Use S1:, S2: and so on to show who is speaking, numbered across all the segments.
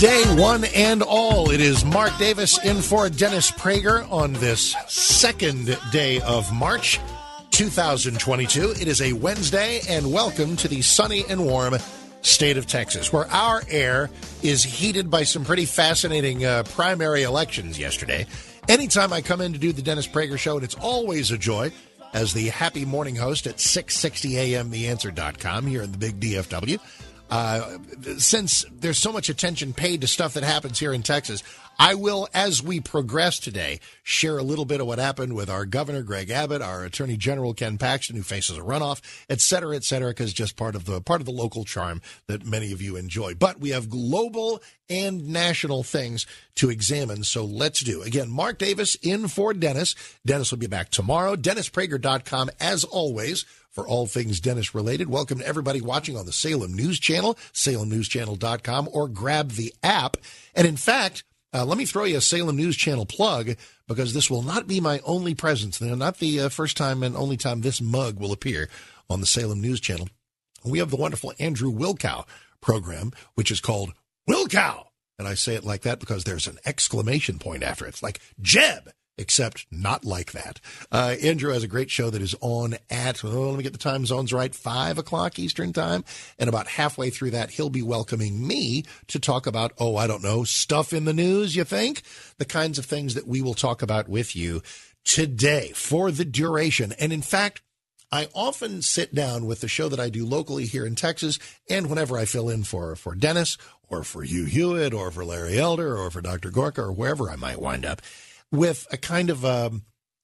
S1: day, one and all. It is Mark Davis in for Dennis Prager on this second day of March 2022. It is a Wednesday, and welcome to the sunny and warm state of Texas, where our air is heated by some pretty fascinating uh, primary elections yesterday. Anytime I come in to do the Dennis Prager show, and it's always a joy as the happy morning host at 660 a.m. theanswer.com here in the big DFW. Uh, since there's so much attention paid to stuff that happens here in Texas, I will, as we progress today, share a little bit of what happened with our governor, Greg Abbott, our attorney general, Ken Paxton, who faces a runoff, et cetera, et cetera, because just part of the part of the local charm that many of you enjoy. But we have global and national things to examine. So let's do. Again, Mark Davis in for Dennis. Dennis will be back tomorrow. DennisPrager.com, as always for all things Dennis related. Welcome to everybody watching on the Salem News Channel, salemnewschannel.com, or grab the app. And in fact, uh, let me throw you a Salem News Channel plug because this will not be my only presence. Not the uh, first time and only time this mug will appear on the Salem News Channel. We have the wonderful Andrew Wilkow program, which is called Wilkow. And I say it like that because there's an exclamation point after it. It's like Jeb except not like that. Uh, Andrew has a great show that is on at, oh, let me get the time zones right, 5 o'clock Eastern Time. And about halfway through that, he'll be welcoming me to talk about, oh, I don't know, stuff in the news, you think? The kinds of things that we will talk about with you today for the duration. And in fact, I often sit down with the show that I do locally here in Texas, and whenever I fill in for for Dennis or for Hugh Hewitt or for Larry Elder or for Dr. Gorka or wherever I might wind up, with a kind of a, um,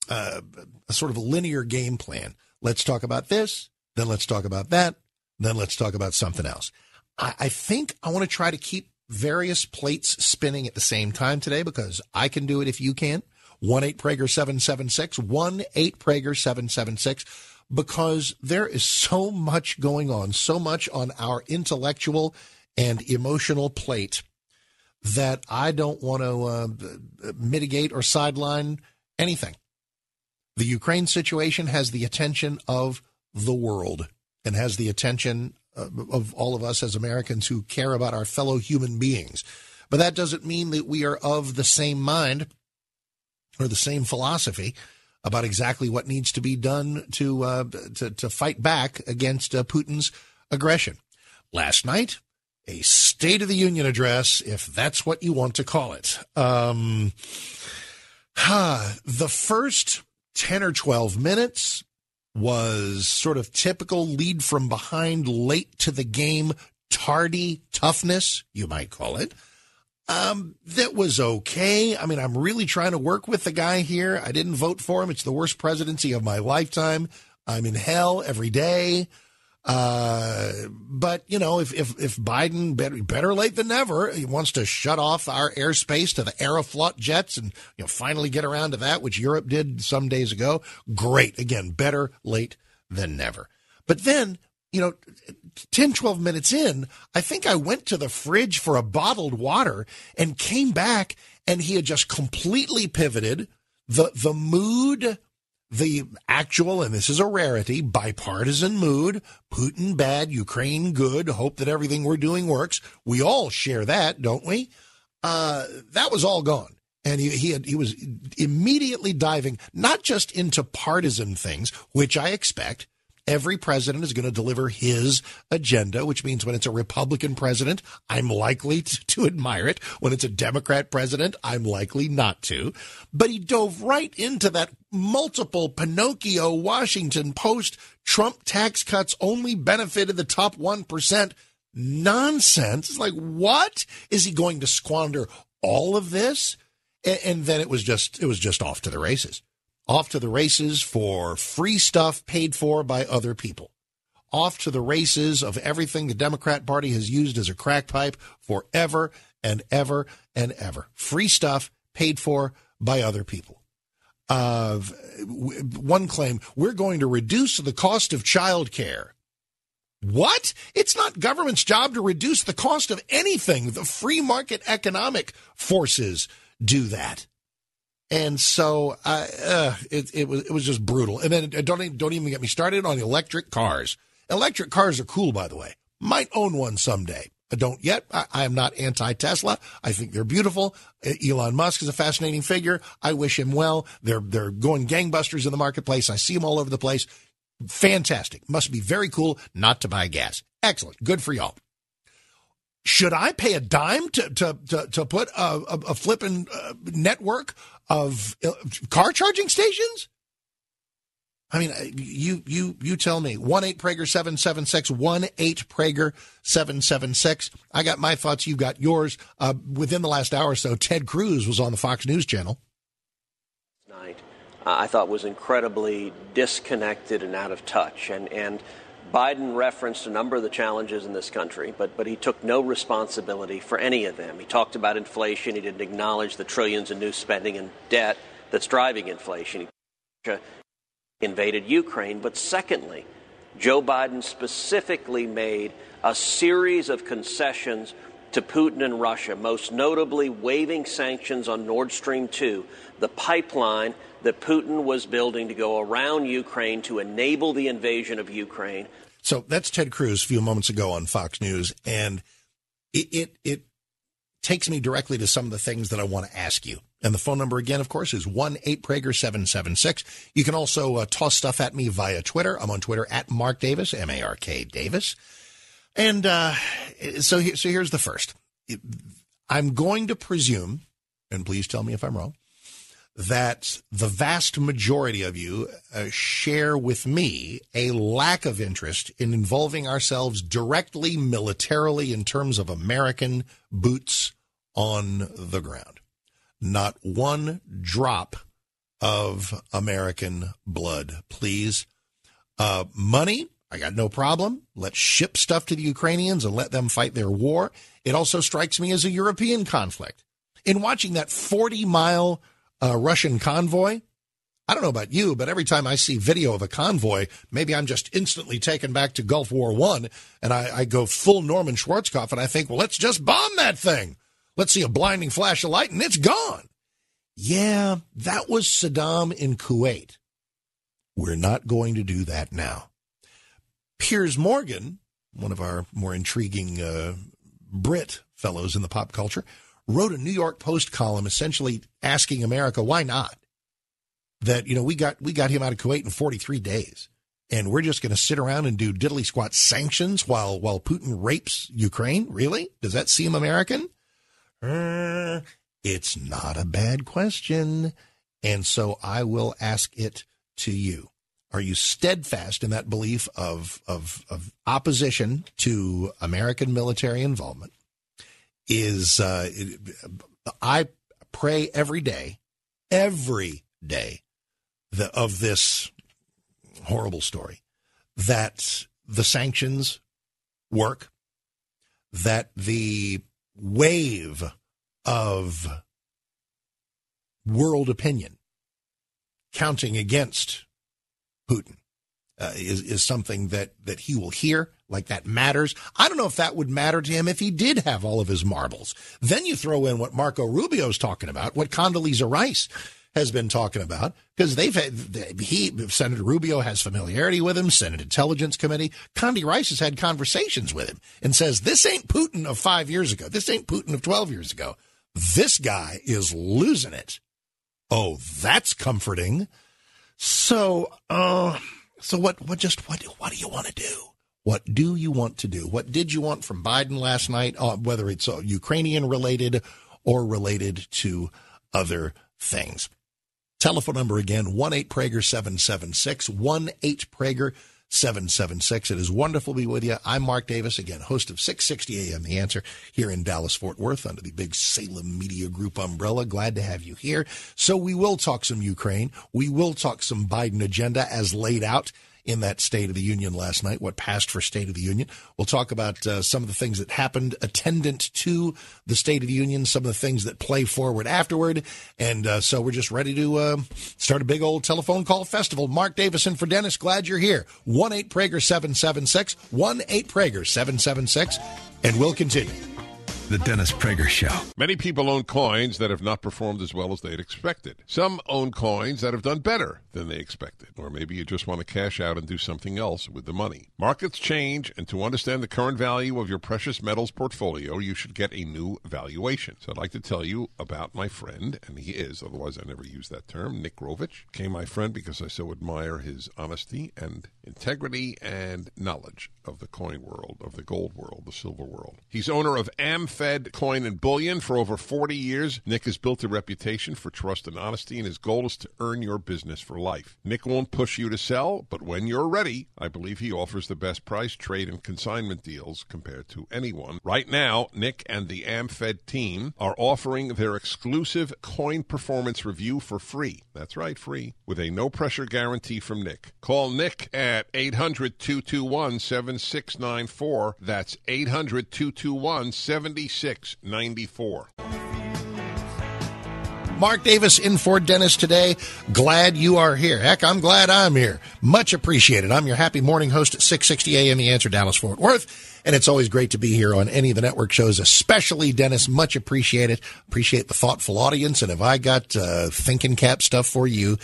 S1: a, a sort of a linear game plan. Let's talk about this, then let's talk about that, then let's talk about something else. I, I think I want to try to keep various plates spinning at the same time today because I can do it if you can. 1 8 Prager 776, 1 8 Prager 776, because there is so much going on, so much on our intellectual and emotional plate that I don't want to uh, mitigate or sideline anything. The Ukraine situation has the attention of the world and has the attention of, of all of us as Americans who care about our fellow human beings. But that doesn't mean that we are of the same mind or the same philosophy about exactly what needs to be done to uh, to, to, fight back against uh, Putin's aggression. Last night, a State of the Union address, if that's what you want to call it. Um, the first 10 or 12 minutes was sort of typical lead from behind, late to the game, tardy toughness, you might call it. Um, that was okay. I mean, I'm really trying to work with the guy here. I didn't vote for him. It's the worst presidency of my lifetime. I'm in hell every day. Uh, but you know, if if if Biden better, better late than never, he wants to shut off our airspace to the Aeroflot jets and you know finally get around to that, which Europe did some days ago. Great, again, better late than never. But then you know, 10, 12 minutes in, I think I went to the fridge for a bottled water and came back and he had just completely pivoted. The, the mood the actual, and this is a rarity, bipartisan mood. Putin bad, Ukraine good, hope that everything we're doing works. We all share that, don't we? Uh, that was all gone. And he, he, had, he was immediately diving not just into partisan things, which I expect, Every president is going to deliver his agenda, which means when it's a Republican president, I'm likely to, to admire it. When it's a Democrat president, I'm likely not to. But he dove right into that multiple Pinocchio Washington Post Trump tax cuts only benefited the top 1% nonsense. It's like, what? Is he going to squander all of this? And, and then it was just, it was just off to the races off to the races for free stuff paid for by other people. Off to the races of everything the Democrat Party has used as a crack pipe forever and ever and ever. Free stuff paid for by other people. Uh, one claim we're going to reduce the cost of child care. What? It's not government's job to reduce the cost of anything. The free market economic forces do that. And so uh, uh, it, it was it was just brutal. And then don't even, don't even get me started on electric cars. Electric cars are cool, by the way. Might own one someday. I don't yet. I, I am not anti Tesla. I think they're beautiful. Elon Musk is a fascinating figure. I wish him well. They're they're going gangbusters in the marketplace. I see them all over the place. Fantastic. Must be very cool not to buy gas. Excellent. Good for y'all. Should I pay a dime to to to, to put a, a, a flipping uh, network of uh, car charging stations? I mean, uh, you you you tell me. One eight Prager seven seven six one eight Prager seven seven six. I got my thoughts. You got yours. Uh, within the last hour or so, Ted Cruz was on the Fox News channel.
S2: Night, I thought was incredibly disconnected and out of touch, and and Biden referenced a number of the challenges in this country, but, but he took no responsibility for any of them. He talked about inflation. He didn't acknowledge the trillions in new spending and debt that's driving inflation. He invaded Ukraine. But secondly, Joe Biden specifically made a series of concessions to Putin and Russia, most notably waiving sanctions on Nord Stream 2, the pipeline that Putin was building to go around Ukraine to enable the invasion of Ukraine.
S1: So that's Ted Cruz a few moments ago on Fox News, and it it, it takes me directly to some of the things that I want to ask you. And the phone number again, of course, is one eight Prager seven seven six. You can also uh, toss stuff at me via Twitter. I'm on Twitter at Mark Davis, M A R K Davis. And uh, so, so here's the first. I'm going to presume, and please tell me if I'm wrong, that the vast majority of you uh, share with me a lack of interest in involving ourselves directly militarily in terms of American boots on the ground. Not one drop of American blood, please. Uh, money, I got no problem. Let's ship stuff to the Ukrainians and let them fight their war. It also strikes me as a European conflict. In watching that 40 mile uh, Russian convoy. I don't know about you, but every time I see video of a convoy, maybe I'm just instantly taken back to Gulf War One, and I, I go full Norman Schwarzkopf, and I think, well, let's just bomb that thing. Let's see a blinding flash of light, and it's gone. Yeah, that was Saddam in Kuwait. We're not going to do that now. Piers Morgan, one of our more intriguing uh, Brit fellows in the pop culture, wrote a New York Post column essentially asking America why not. That you know we got we got him out of Kuwait in 43 days, and we're just going to sit around and do diddly squat sanctions while while Putin rapes Ukraine. Really? Does that seem American? Uh, it's not a bad question, and so I will ask it to you. Are you steadfast in that belief of, of, of opposition to American military involvement? Is uh, I pray every day, every day the, of this horrible story that the sanctions work, that the wave of world opinion counting against Putin uh, is is something that that he will hear like that matters. I don't know if that would matter to him if he did have all of his marbles. Then you throw in what Marco Rubio's talking about, what Condoleezza Rice has been talking about, because they've had, he, Senator Rubio has familiarity with him, Senate Intelligence Committee. Condi Rice has had conversations with him and says, this ain't Putin of five years ago. This ain't Putin of 12 years ago. This guy is losing it. Oh, that's comforting. So, uh, So what? What just what? What do you want to do? What do you want to do? What did you want from Biden last night? Uh, whether it's uh, Ukrainian related or related to other things. Telephone number again, 1 8 Prager 776, 1 8 Prager 776. It is wonderful to be with you. I'm Mark Davis, again, host of 660 AM The Answer here in Dallas, Fort Worth under the big Salem Media Group umbrella. Glad to have you here. So we will talk some Ukraine. We will talk some Biden agenda as laid out in that State of the Union last night, what passed for State of the Union. We'll talk about uh, some of the things that happened attendant to the State of the Union, some of the things that play forward afterward. And uh, so we're just ready to uh, start a big old telephone call festival. Mark Davis in for Dennis, glad you're here. 1 8 Prager 776, 1 8 Prager 776, and we'll continue.
S3: The Dennis Prager Show.
S4: Many people own coins that have not performed as well as they'd expected. Some own coins that have done better than they expected. Or maybe you just want to cash out and do something else with the money. Markets change, and to understand the current value of your precious metals portfolio, you should get a new valuation. So I'd like to tell you about my friend, and he is, otherwise I never use that term, Nick Grovich. Became my friend because I so admire his honesty and integrity and knowledge of the coin world, of the gold world, the silver world. He's owner of Am Fed Coin and Bullion for over 40 years. Nick has built a reputation for trust and honesty, and his goal is to earn your business for life. Nick won't push you to sell, but when you're ready, I believe he offers the best price, trade, and consignment deals compared to anyone. Right now, Nick and the AmFed team are offering their exclusive coin performance review for free. That's right, free, with a no pressure guarantee from Nick. Call Nick at 800 221 7694. That's 800 221 7694.
S1: Mark Davis in for Dennis today. Glad you are here. Heck, I'm glad I'm here. Much appreciated. I'm your happy morning host at 660 AM The Answer, Dallas Fort Worth. And it's always great to be here on any of the network shows, especially Dennis. Much appreciated. Appreciate the thoughtful audience. And have I got uh, thinking cap stuff for you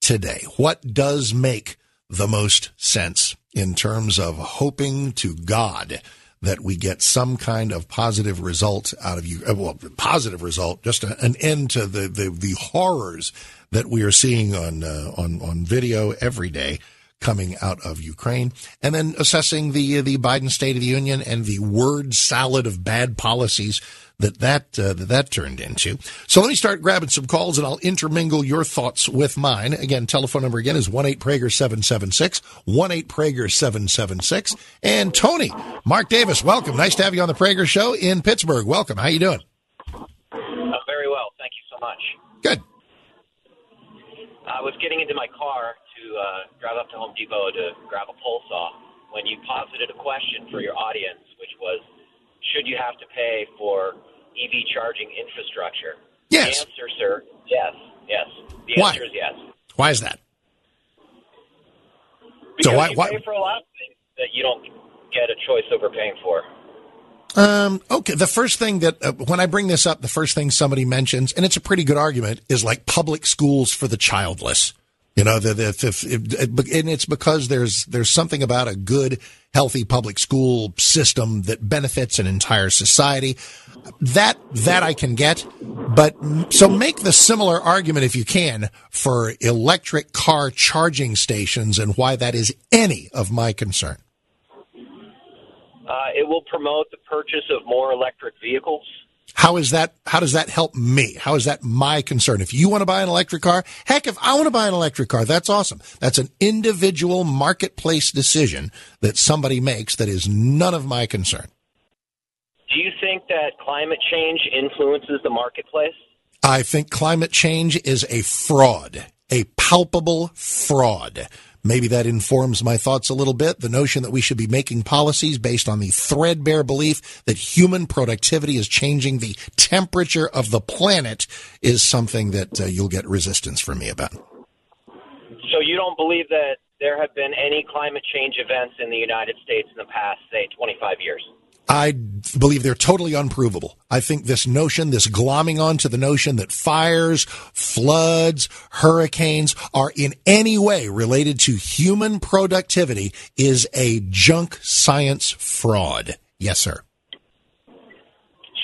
S1: today? What does make the most sense in terms of hoping to God that we get some kind of positive result out of you. uh, Well, positive result, just a, an end to the, the, the horrors that we are seeing on, uh, on, on video every day coming out of Ukraine, and then assessing the the Biden State of the Union and the word salad of bad policies that that uh, that, that turned into. So let me start grabbing some calls, and I'll intermingle your thoughts with mine. Again, telephone number again is one eight Prager seven seven six one eight Prager seven seven six. And Tony, Mark Davis, welcome. Nice to have you on the Prager Show in Pittsburgh. Welcome. How you doing?
S5: Uh, very well. Thank you so much.
S1: Good.
S5: I was getting into my car uh, drive up to Home Depot to grab a pole saw when you posited a question for your audience, which was, should you have to pay for EV charging infrastructure?
S1: Yes.
S5: The answer, sir, yes. Yes. The
S1: Why?
S5: answer is yes.
S1: Why is that?
S5: Because
S1: why-
S5: you
S1: why-
S5: pay for a lot of things that you don't get a choice over paying for.
S1: Um, okay. The first thing that, uh, when I bring this up, the first thing somebody mentions, and it's a pretty good argument, is like public schools for the childless. You know, the, the, if, if, and it's because there's, there's something about a good, healthy public school system that benefits an entire society. That, that I can get. But so make the similar argument if you can for electric car charging stations and why that is any of my concern.
S5: Uh, it will promote the purchase of more electric vehicles.
S1: How is that? How does that help me? How is that my concern? If you want to buy an electric car, heck, if I want to buy an electric car, that's awesome. That's an individual marketplace decision that somebody makes that is none of my concern.
S5: Do you think that climate change influences the marketplace?
S1: I think climate change is a fraud, a palpable fraud. Maybe that informs my thoughts a little bit. The notion that we should be making policies based on the threadbare belief that human productivity is changing the temperature of the planet is something that uh, you'll get resistance from me about.
S5: So you don't believe that there have been any climate change events in the United States in the past, say, 25 years?
S1: I believe they're totally unprovable. I think this notion, this glomming onto the notion that fires, floods, hurricanes are in any way related to human productivity is a junk science fraud. Yes, sir.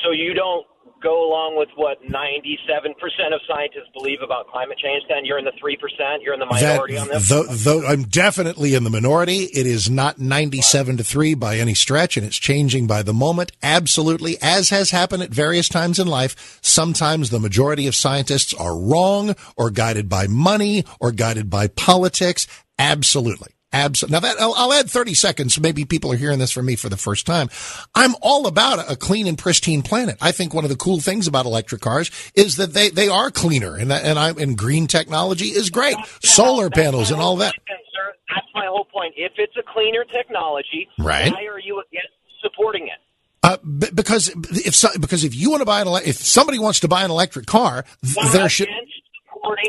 S5: So you don't go along with what 97% of scientists believe about climate change, then you're in the 3%, you're in the minority
S1: that,
S5: on this?
S1: Though, though I'm definitely in the minority. It is not 97 to 3 by any stretch, and it's changing by the moment. Absolutely, as has happened at various times in life. Sometimes the majority of scientists are wrong or guided by money or guided by politics. Absolutely. Absolutely. Now that I'll, I'll, add 30 seconds. Maybe people are hearing this from me for the first time. I'm all about a clean and pristine planet. I think one of the cool things about electric cars is that they, they are cleaner and that, and I, and green technology is great.
S5: That's
S1: Solar
S5: that's
S1: panels and all that.
S5: That's my whole point. If it's a cleaner technology,
S1: right.
S5: why are you against supporting it?
S1: Uh, because if so, because if you want to buy an if somebody wants to buy an electric car,
S5: why
S1: there should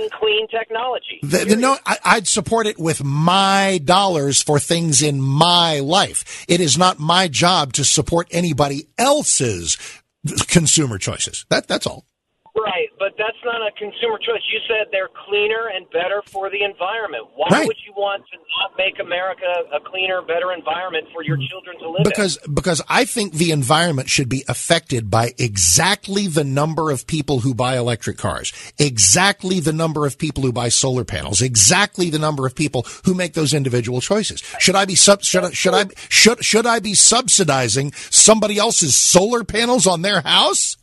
S5: clean technology.
S1: The, the, no, I, would support it with my dollars for things in my life. It is not my job to support anybody else's consumer choices. That that's all.
S5: Right, that's not a consumer choice. You said they're cleaner and better for the environment. Why
S1: right.
S5: would you want to not make America a cleaner, better environment for your children to live
S1: because,
S5: in?
S1: Because I think the environment should be affected by exactly the number of people who buy electric cars, exactly the number of people who buy solar panels, exactly the number of people who make those individual choices. Should I be sub, should I, should I should should I be subsidizing somebody else's solar panels on their house?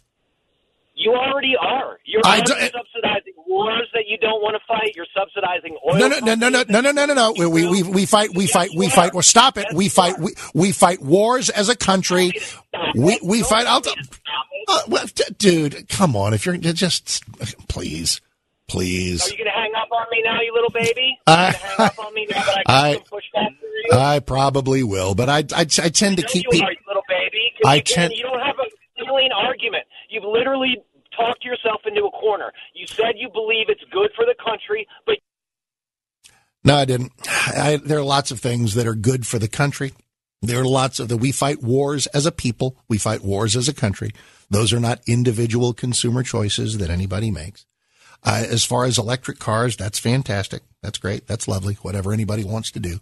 S5: You already are. You're
S1: I
S5: subsidizing wars that you don't want to fight. You're subsidizing oil.
S1: No, no, no, no, no, no, no, no, no, no. We, we, we fight, we fight, we fight. Well, stop it. We fight, we, we fight wars as a country. We, we fight. I'll, uh, well, dude, come on. If you're just, please, please.
S5: Are you going to hang up on me now, you little baby? I, hang up on me now that I, I push back you?
S1: I probably will, but I, I, I tend to keep.
S5: You
S1: people,
S5: are, you little baby.
S1: I tend.
S5: You don't have a argument. You've literally talked yourself into a corner. You said you believe it's good for the country, but
S1: no, I didn't. I, there are lots of things that are good for the country. There are lots of that. We fight wars as a people. We fight wars as a country. Those are not individual consumer choices that anybody makes. Uh, as far as electric cars, that's fantastic. That's great. That's lovely. Whatever anybody wants to do.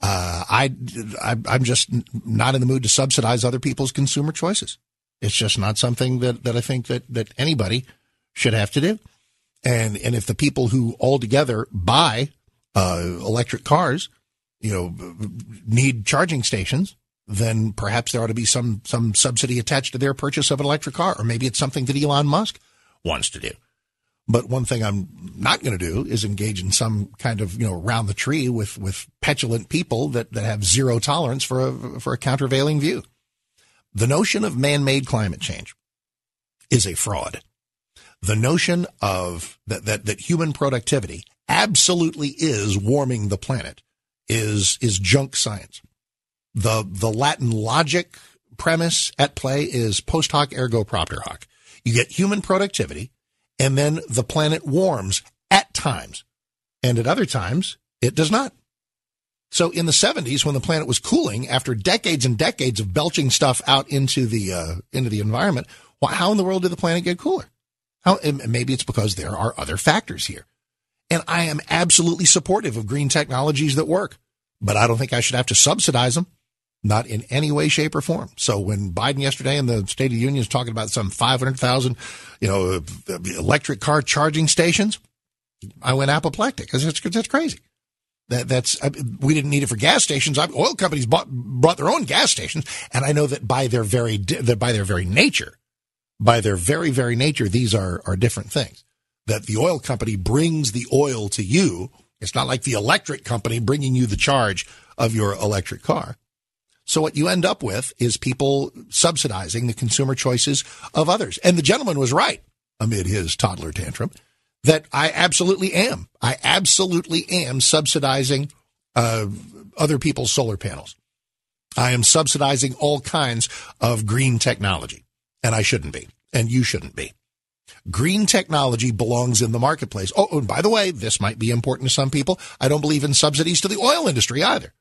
S1: Uh, I, I, I'm just not in the mood to subsidize other people's consumer choices. It's just not something that, that I think that, that anybody should have to do. And, and if the people who altogether buy, uh, electric cars, you know, need charging stations, then perhaps there ought to be some, some subsidy attached to their purchase of an electric car. Or maybe it's something that Elon Musk wants to do. But one thing I'm not going to do is engage in some kind of, you know, round the tree with, with petulant people that, that have zero tolerance for a, for a countervailing view. The notion of man-made climate change is a fraud. The notion of that, that, that human productivity absolutely is warming the planet is, is junk science. The, the Latin logic premise at play is post hoc ergo propter hoc. You get human productivity and then the planet warms at times and at other times it does not. So in the 70s, when the planet was cooling, after decades and decades of belching stuff out into the uh, into the environment, well, how in the world did the planet get cooler? How maybe it's because there are other factors here. And I am absolutely supportive of green technologies that work, but I don't think I should have to subsidize them, not in any way, shape, or form. So when Biden yesterday in the State of the Union is talking about some 500,000, you know, electric car charging stations, I went apoplectic because that's crazy. That, that's we didn't need it for gas stations. Oil companies bought brought their own gas stations, and I know that by their very that by their very nature, by their very very nature, these are are different things. That the oil company brings the oil to you. It's not like the electric company bringing you the charge of your electric car. So what you end up with is people subsidizing the consumer choices of others. And the gentleman was right amid his toddler tantrum that I absolutely am. I absolutely am subsidizing uh, other people's solar panels. I am subsidizing all kinds of green technology, and I shouldn't be, and you shouldn't be. Green technology belongs in the marketplace. Oh, and by the way, this might be important to some people. I don't believe in subsidies to the oil industry either.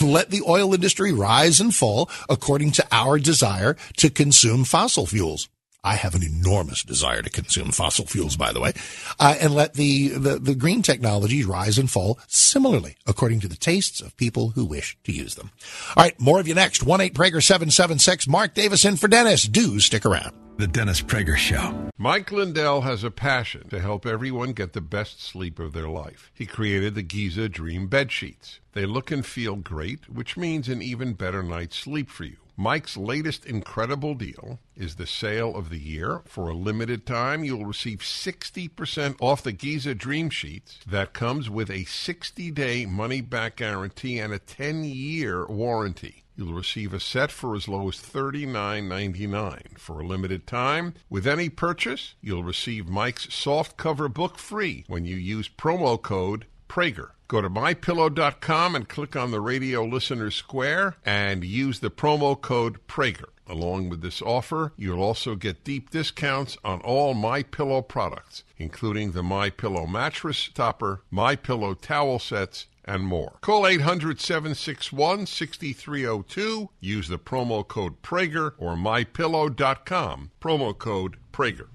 S1: Let the oil industry rise and fall according to our desire to consume fossil fuels. I have an enormous desire to consume fossil fuels, by the way, uh, and let the, the, the green technologies rise and fall similarly according to the tastes of people who wish to use them. All right, more of you next. One eight Prager seven seven six. Mark Davis in for Dennis. Do stick around.
S3: The Dennis Prager Show.
S4: Mike Lindell has a passion to help everyone get the best sleep of their life. He created the Giza Dream Bed Sheets. They look and feel great, which means an even better night's sleep for you. Mike's latest incredible deal is the sale of the year. For a limited time, you'll receive 60% off the Giza Dream Sheets. That comes with a 60 day money back guarantee and a 10 year warranty. You'll receive a set for as low as $39.99 for a limited time. With any purchase, you'll receive Mike's soft cover book free when you use promo code Prager. Go to mypillow.com and click on the radio listener square and use the promo code Prager. Along with this offer, you'll also get deep discounts on all My Pillow products, including the My Pillow mattress topper, My Pillow towel sets, and more. Call 800 761 6302. Use the promo code Prager or mypillow.com. Promo code Prager.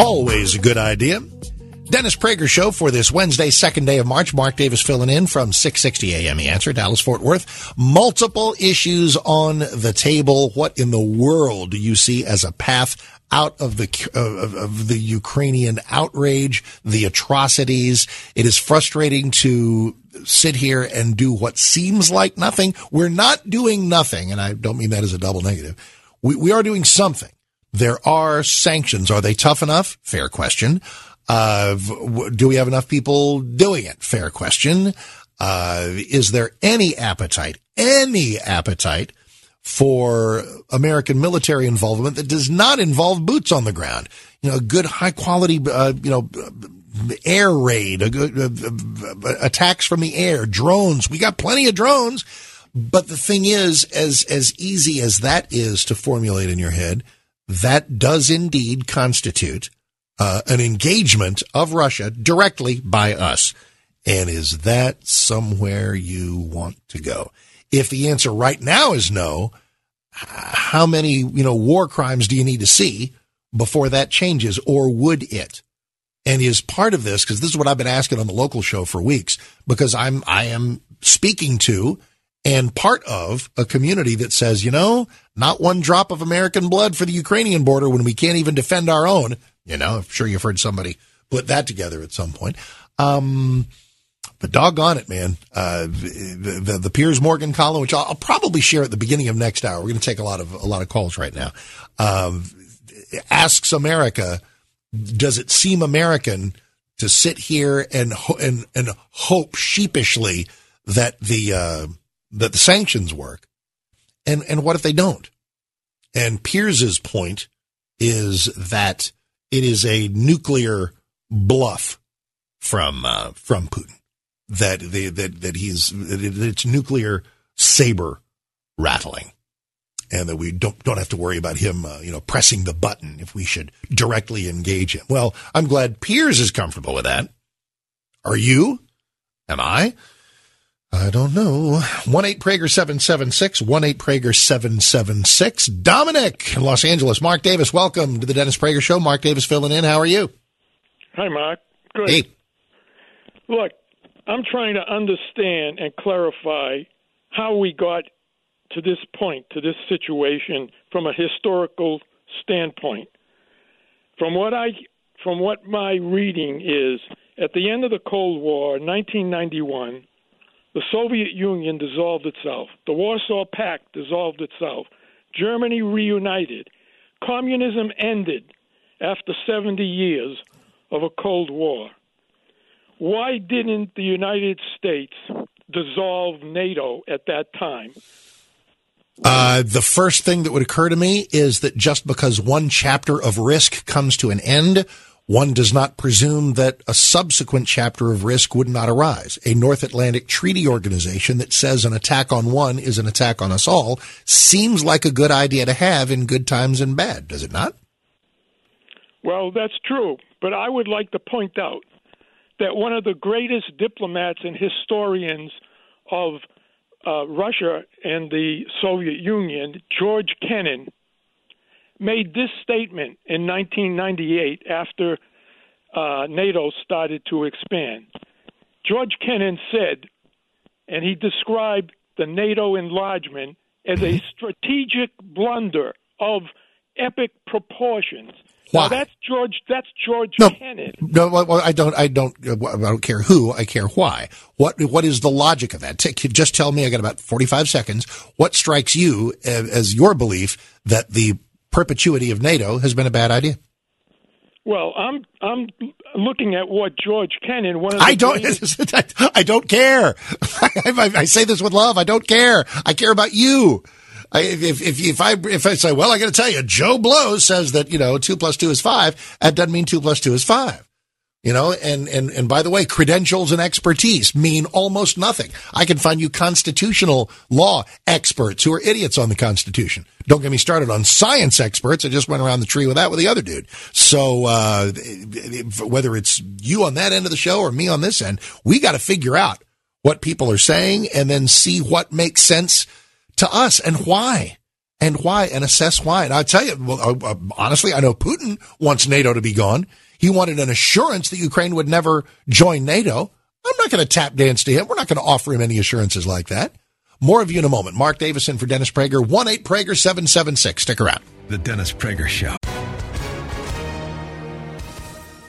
S1: Always a good idea. Dennis Prager Show for this Wednesday, second day of March. Mark Davis filling in from 660 AM. The answer, Dallas Fort Worth. Multiple issues on the table. What in the world do you see as a path out of the uh, of, of the Ukrainian outrage, the atrocities? It is frustrating to sit here and do what seems like nothing. We're not doing nothing, and I don't mean that as a double negative. We, we are doing something. There are sanctions. Are they tough enough? Fair question. Uh, do we have enough people doing it? Fair question. Uh, is there any appetite, any appetite for American military involvement that does not involve boots on the ground? You know, a good high quality, uh, you know, air raid, good, uh, uh, attacks from the air, drones. We got plenty of drones. But the thing is, as, as easy as that is to formulate in your head, that does indeed constitute uh, an engagement of Russia directly by us. And is that somewhere you want to go? If the answer right now is no, how many, you know, war crimes do you need to see before that changes or would it? And is part of this, because this is what I've been asking on the local show for weeks, because I'm, I am speaking to and part of a community that says, you know, not one drop of American blood for the Ukrainian border when we can't even defend our own. You know, I'm sure you've heard somebody put that together at some point. Um, but doggone it, man. Uh, the, the, the, Piers Morgan column, which I'll, I'll, probably share at the beginning of next hour. We're going to take a lot of, a lot of calls right now. Um, asks America, does it seem American to sit here and, and, and hope sheepishly that the, uh, that the sanctions work? And, and what if they don't? And Piers's point is that it is a nuclear bluff from uh, from Putin that they, that that he's that it's nuclear saber rattling, and that we don't don't have to worry about him, uh, you know, pressing the button if we should directly engage him. Well, I'm glad Piers is comfortable with that. Are you? Am I? I don't know. 1 8 Prager 776, 1 8 Prager 776. Dominic, Los Angeles. Mark Davis, welcome to the Dennis Prager Show. Mark Davis filling in. How are you?
S6: Hi, Mark. Good.
S1: Hey.
S6: Look, I'm trying to understand and clarify how we got to this point, to this situation, from a historical standpoint. From what I, from what my reading is, at the end of the Cold War, 1991 the Soviet Union dissolved itself. The Warsaw Pact dissolved itself. Germany reunited. Communism ended after 70 years of a Cold War. Why didn't the United States dissolve NATO at that time?
S1: Uh, the first thing that would occur to me is that just because one chapter of risk comes to an end, one does not presume that a subsequent chapter of risk would not arise. A North Atlantic Treaty Organization that says an attack on one is an attack on us all seems like a good idea to have in good times and bad, does it not?
S6: Well, that's true. But I would like to point out that one of the greatest diplomats and historians of uh, Russia and the Soviet Union, George Kennan, made this statement in 1998 after uh, NATO started to expand. George Kennan said, and he described the NATO enlargement as a strategic blunder of epic proportions.
S1: Why?
S6: Now that's George. That's George
S1: No,
S6: Kennan.
S1: no, well, I don't, I don't, uh, I don't care who. I care why. What, what is the logic of that? Take, just tell me. I got about forty-five seconds. What strikes you as, as your belief that the perpetuity of NATO has been a bad idea?
S6: Well, I'm I'm looking at what George Kennan, one of the
S1: I don't. I don't care. I, I say this with love. I don't care. I care about you. I, if, if if I if I say, well, I got to tell you, Joe Blow says that you know two plus two is five. That doesn't mean two plus two is five. You know, and and and by the way, credentials and expertise mean almost nothing. I can find you constitutional law experts who are idiots on the Constitution. Don't get me started on science experts. I just went around the tree with that with the other dude. So uh, whether it's you on that end of the show or me on this end, we got to figure out what people are saying and then see what makes sense to us and why and why and assess why. And I'll tell you, well, uh, uh, honestly, I know Putin wants NATO to be gone. He wanted an assurance that Ukraine would never join NATO. I'm not going to tap dance to him. We're not going to offer him any assurances like that. More of you in a moment. Mark Davis in for Dennis Prager, 1 8 Prager 776. Stick around.
S3: The Dennis Prager Show.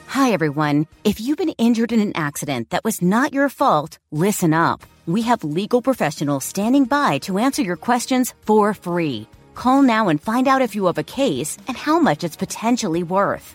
S7: Hi, everyone. If you've been injured in an accident that was not your fault, listen up. We have legal professionals standing by to answer your questions for free. Call now and find out if you have a case and how much it's potentially worth.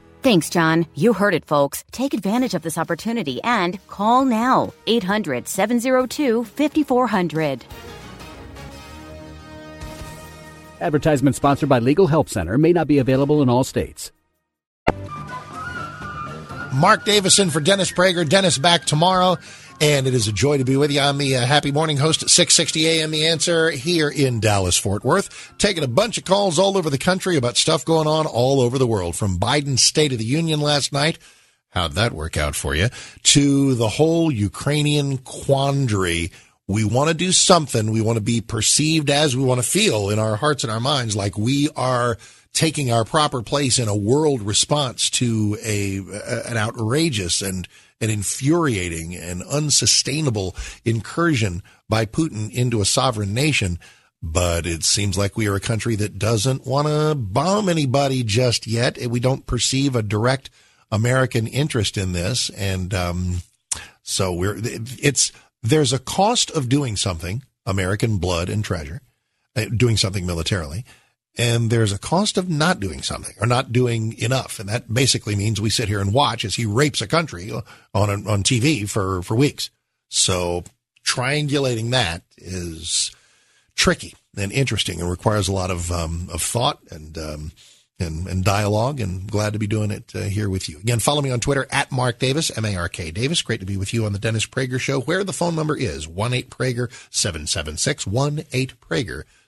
S7: Thanks, John. You heard it, folks. Take advantage of this opportunity and call now 800 702 5400.
S8: Advertisement sponsored by Legal Help Center may not be available in all states.
S1: Mark Davis in for Dennis Prager. Dennis back tomorrow. And it is a joy to be with you. I'm the uh, happy morning host at 660 AM The Answer here in Dallas, Fort Worth. Taking a bunch of calls all over the country about stuff going on all over the world. From Biden's State of the Union last night. How'd that work out for you? To the whole Ukrainian quandary. We want to do something. We want to be perceived as we want to feel in our hearts and our minds like we are taking our proper place in a world response to a, an outrageous and an infuriating and unsustainable incursion by Putin into a sovereign nation. But it seems like we are a country that doesn't want to bomb anybody just yet. We don't perceive a direct American interest in this. And, um, so we're, it's, there's a cost of doing something, American blood and treasure, uh, doing something militarily and there's a cost of not doing something or not doing enough. And that basically means we sit here and watch as he rapes a country on, on TV for, for weeks. So triangulating that is tricky and interesting and requires a lot of, um, of thought and, um, and, and dialogue and glad to be doing it uh, here with you. Again, follow me on Twitter at Mark Davis, M-A-R-K Davis. Great to be with you on the Dennis Prager Show, where the phone number is 1-8-Prager-776, 1-8-Prager 776.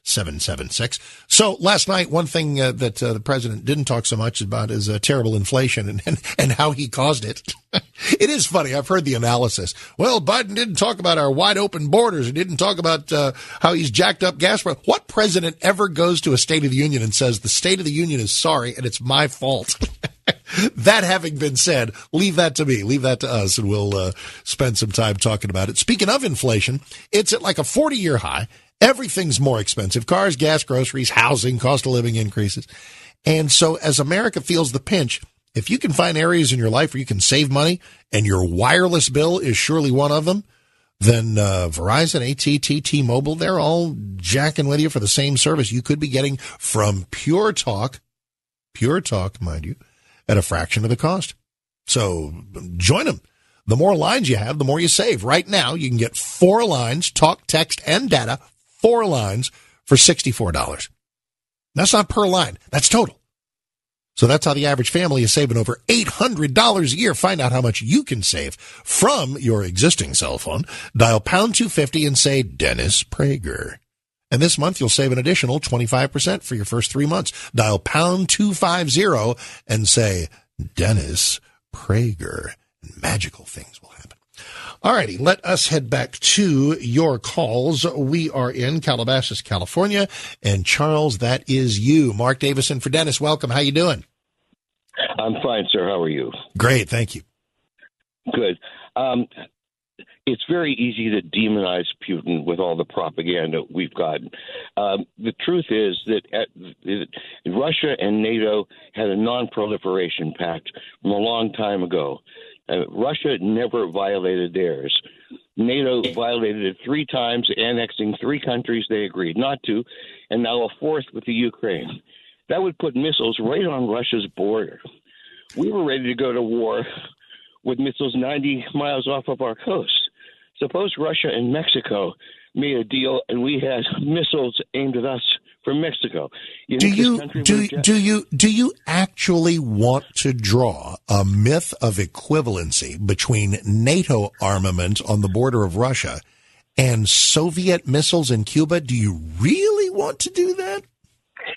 S1: So last night, one thing uh, that uh, the president didn't talk so much about is uh, terrible inflation and, and, and how he caused it. it is funny. I've heard the analysis. Well, Biden didn't talk about our wide open borders. He didn't talk about uh, how he's jacked up gas. prices. What president ever goes to a State of the Union and says the State of the Union is sorry and it's my fault? that having been said, leave that to me. Leave that to us, and we'll uh, spend some time talking about it. Speaking of inflation, it's at like a 40 year high. Everything's more expensive cars, gas, groceries, housing, cost of living increases. And so, as America feels the pinch, if you can find areas in your life where you can save money and your wireless bill is surely one of them, then uh, Verizon, AT&T, T-Mobile, they're all jacking with you for the same service you could be getting from Pure Talk, Pure Talk, mind you, at a fraction of the cost. So join them. The more lines you have, the more you save. Right now, you can get four lines, talk, text, and data four lines for $64. That's not per line. That's total. So that's how the average family is saving over $800 a year. Find out how much you can save from your existing cell phone. Dial pound 250 and say Dennis Prager. And this month you'll save an additional 25% for your first three months. Dial pound 250 and say, Dennis Prager. Magical things will happen. All righty, let us head back to your calls. We are in Calabasas, California, and Charles, that is you. Mark Davis in for Dennis. Welcome. How you doing?
S9: I'm fine, sir. How are you?
S1: Great, thank you.
S9: Good. Um, it's very easy to demonize Putin with all the propaganda we've gotten. Um, the truth is that at, Russia and NATO had a non-proliferation pact from a long time ago. Uh, Russia never violated theirs. NATO violated it three times, annexing three countries they agreed not to, and now a fourth with the Ukraine. That would put missiles right on Russia's border. We were ready to go to war with missiles 90 miles off of our coast. Suppose Russia and Mexico made a deal and we had missiles aimed at us from Mexico.
S1: You do you do do you do you actually want to draw a myth of equivalency between NATO armament on the border of Russia and Soviet missiles in Cuba? Do you really want to do that?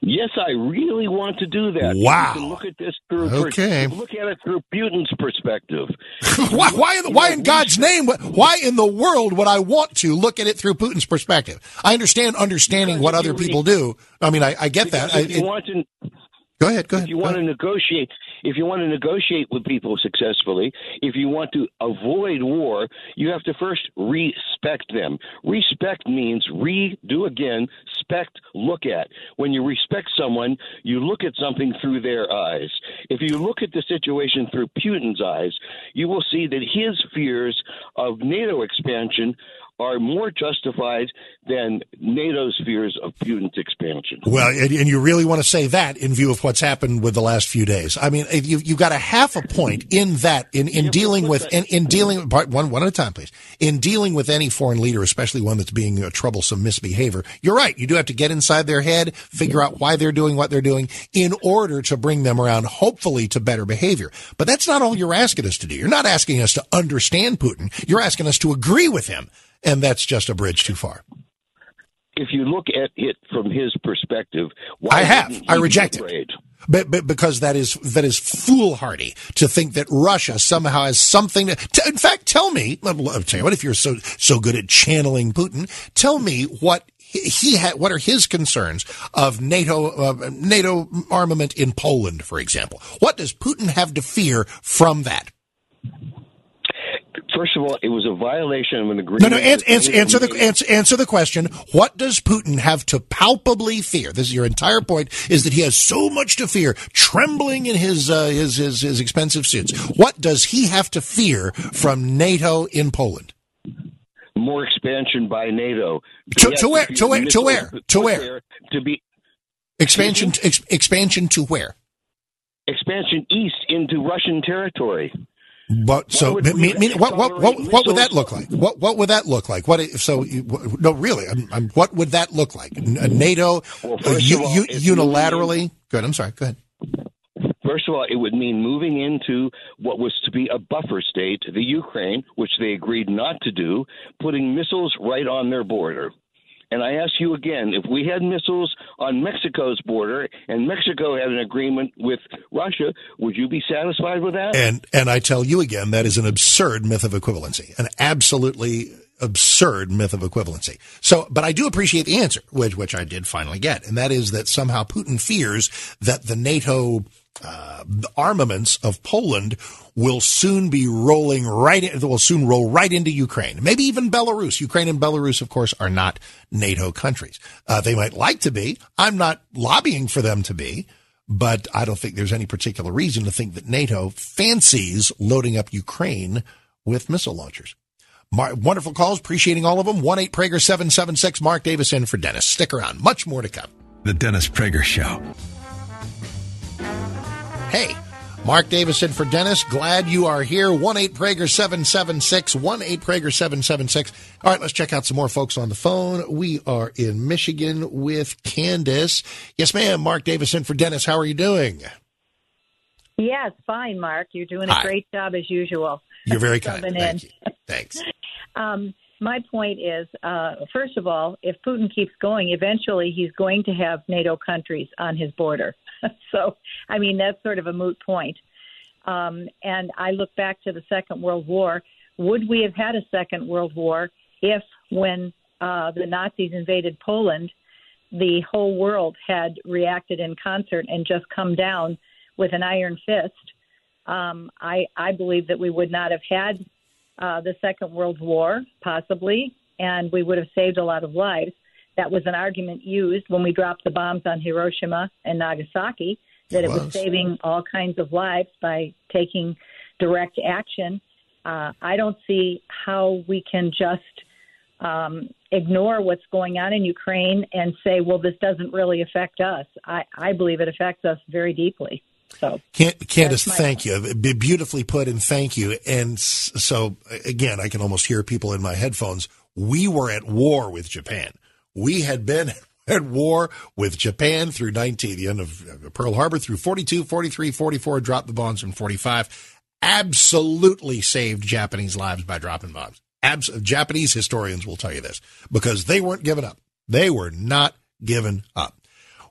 S9: Yes, I really want to do that.
S1: Wow.
S9: Look at this through
S1: okay.
S9: look at it through Putin's perspective.
S1: why? Why in, why in God's name? Why in the world would I want to look at it through Putin's perspective? I understand understanding what other people do. I mean, I, I get that.
S9: You
S1: it,
S9: want to,
S1: Go ahead. Go ahead.
S9: If you want
S1: to
S9: negotiate, if you want to negotiate with people successfully, if you want to avoid war, you have to first respect them. Respect means redo again, spect, look at. When you respect someone, you look at something through their eyes. If you look at the situation through Putin's eyes, you will see that his fears of NATO expansion are more justified than NATO's fears of Putin's expansion.
S1: Well, and, and, you really want to say that in view of what's happened with the last few days. I mean, you you got a half a point in that in, in dealing with in, in dealing one one at a time, please. In dealing with any foreign leader, especially one that's being a troublesome misbehavior, you're right. You do have to get inside their head, figure out why they're doing what they're doing, in order to bring them around, hopefully, to better behavior. But that's not all you're asking us to do. You're not asking us to understand Putin. You're asking us to agree with him and that's just a bridge too far.
S9: If you look at it from his perspective,
S1: I have. I reject it. But, but, because that is that is foolhardy to think that Russia somehow has something. To, to, in fact, tell me. I'll tell you what. If you're so so good at channeling Putin, tell me what he had. What are his concerns of NATO uh, NATO armament in Poland, for example? What does Putin have to fear from that?
S9: First of all, it was a violation of an agreement.
S1: No, no. Answer, answer, answer the answer, answer the question. What does Putin have to palpably fear? This is your entire point: is that he has so much to fear, trembling in his uh, his, his his expensive suits. What does he have to fear from NATO in Poland?
S9: More expansion by NATO.
S1: To, to where? To where? To where? To where?
S9: To be
S1: expansion. Ex, expansion to where?
S9: Expansion east into Russian territory.
S1: But so, mean, mean, what, what, what, what would that look like? What, what would that look like? What if so? No, really, I'm, I'm, what would that look like? NATO
S9: well,
S1: uh, u, all, unilaterally? Good. I'm sorry. Go ahead.
S9: First of all, it would mean moving into what was to be a buffer state, the Ukraine, which they agreed not to do, putting missiles right on their border. And I ask you again if we had missiles on Mexico's border and Mexico had an agreement with Russia, would you be satisfied with that?
S1: And and I tell you again, that is an absurd myth of equivalency, an absolutely absurd myth of equivalency. So, but I do appreciate the answer, which which I did finally get, and that is that somehow Putin fears that the NATO uh, armaments of Poland will soon be rolling right in, will soon roll right into Ukraine. Maybe even Belarus. Ukraine and Belarus, of course, are not NATO countries. Uh, they might like to be. I'm not lobbying for them to be, but I don't think there's any particular reason to think that NATO fancies loading up Ukraine with missile launchers. Mar- wonderful calls. Appreciating all of them. 1 8 Prager 776. Mark Davis in for Dennis. Stick around. Much more to come.
S3: The Dennis Prager Show.
S1: Hey, Mark Davis in for Dennis. Glad you are here. 1 8 Prager 776. 1 8 Prager 776. All right, let's check out some more folks on the phone. We are in Michigan with Candace. Yes, ma'am. Mark Davis in for Dennis. How are you doing?
S10: Yes, fine, Mark. You're doing
S1: Hi.
S10: a great job as usual.
S1: You're very kind. Thank you. Thanks.
S10: Um, my point is, uh, first of all, if Putin keeps going, eventually he's going to have NATO countries on his border. so, I mean, that's sort of a moot point. Um, and I look back to the Second World War. Would we have had a Second World War if, when uh, the Nazis invaded Poland, the whole world had reacted in concert and just come down with an iron fist? Um, I, I believe that we would not have had uh, the Second World War, possibly, and we would have saved a lot of lives. That was an argument used when we dropped the bombs on Hiroshima and Nagasaki, that it, it was. was saving all kinds of lives by taking direct action. Uh, I don't see how we can just um, ignore what's going on in Ukraine and say, well, this doesn't really affect us. I, I believe it affects us very deeply. So,
S1: Candace, thank you. Beautifully put, and thank you. And so, again, I can almost hear people in my headphones. We were at war with Japan. We had been at war with Japan through 19, the end of Pearl Harbor, through 42, 43, 44, dropped the bombs in 45. Absolutely saved Japanese lives by dropping bombs. Abs- Japanese historians will tell you this because they weren't given up. They were not given up.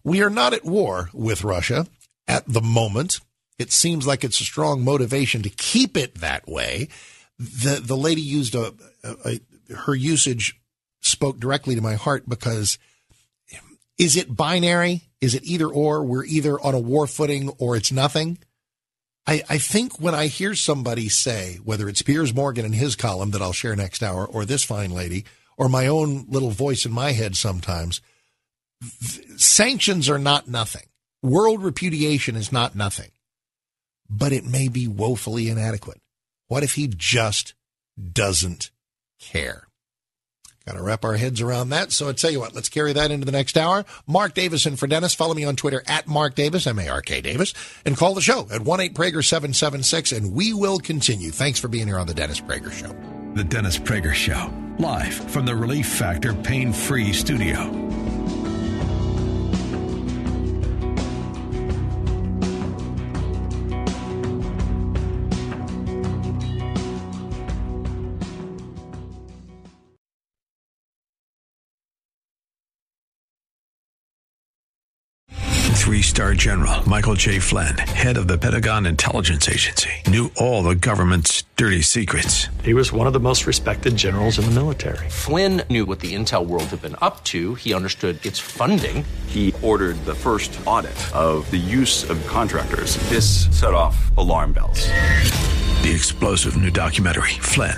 S1: We are not at war with Russia at the moment. It seems like it's a strong motivation to keep it that way. The the lady used a, a, a her usage spoke directly to my heart because is it binary? Is it either or? We're either on a war footing or it's nothing. I, I think when I hear somebody say, whether it's Piers Morgan in his column that I'll share next hour, or this fine lady, or my own little voice in my head sometimes, sanctions are not nothing. World repudiation is not nothing, but it may be woefully inadequate. What if he just doesn't care? Got to wrap our heads around that. So I tell you what, let's carry that into the next hour. Mark Davis in for Dennis. Follow me on Twitter at Mark Davis, M A R K Davis, and call the show at 1 8 Prager 776, and we will continue. Thanks for being here on The Dennis Prager Show.
S3: The Dennis Prager Show, live from the Relief Factor Pain Free Studio. Three star general Michael J. Flynn, head of the Pentagon Intelligence Agency, knew all the government's dirty secrets.
S11: He was one of the most respected generals in the military.
S12: Flynn knew what the intel world had been up to, he understood its funding.
S13: He ordered the first audit of the use of contractors. This set off alarm bells.
S3: The explosive new documentary, Flynn,